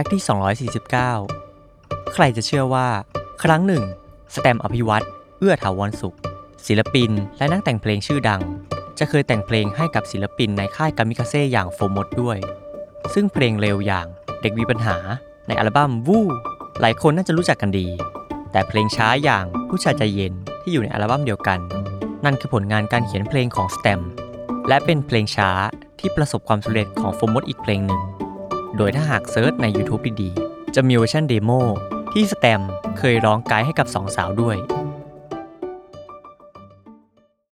Fact ที่ 249 ใครจะเชื่อว่า ครั้งหนึ่ง แสตมป์ อภิวัชร์ เอื้อถาวรสุข ศิลปินและนักแต่งเพลงชื่อดัง จะเคยแต่งเพลงให้กับศิลปินในค่ายกามิกาเซ่อย่างโฟร์-มดด้วย ซึ่งเพลงเร็วอย่างเด็กมีปัญหาในอัลบั้มวู้หลายคนน่าจะรู้จักกันดี แต่เพลงช้าอย่างผู้ชายใจเย็นที่อยู่ในอัลบั้มเดียวกัน นั่นคือผลงานการเขียนเพลงของแสตมป์และเป็นเพลงช้าที่ประสบความสำเร็จของโฟร์-มดอีกเพลงหนึ่ง โดยถ้าหาก search ใน YouTube ดีๆ จะมีเวอร์ชัน demo ที่แสตมป์เคยร้องไกด์ให้กับสองสาวด้วย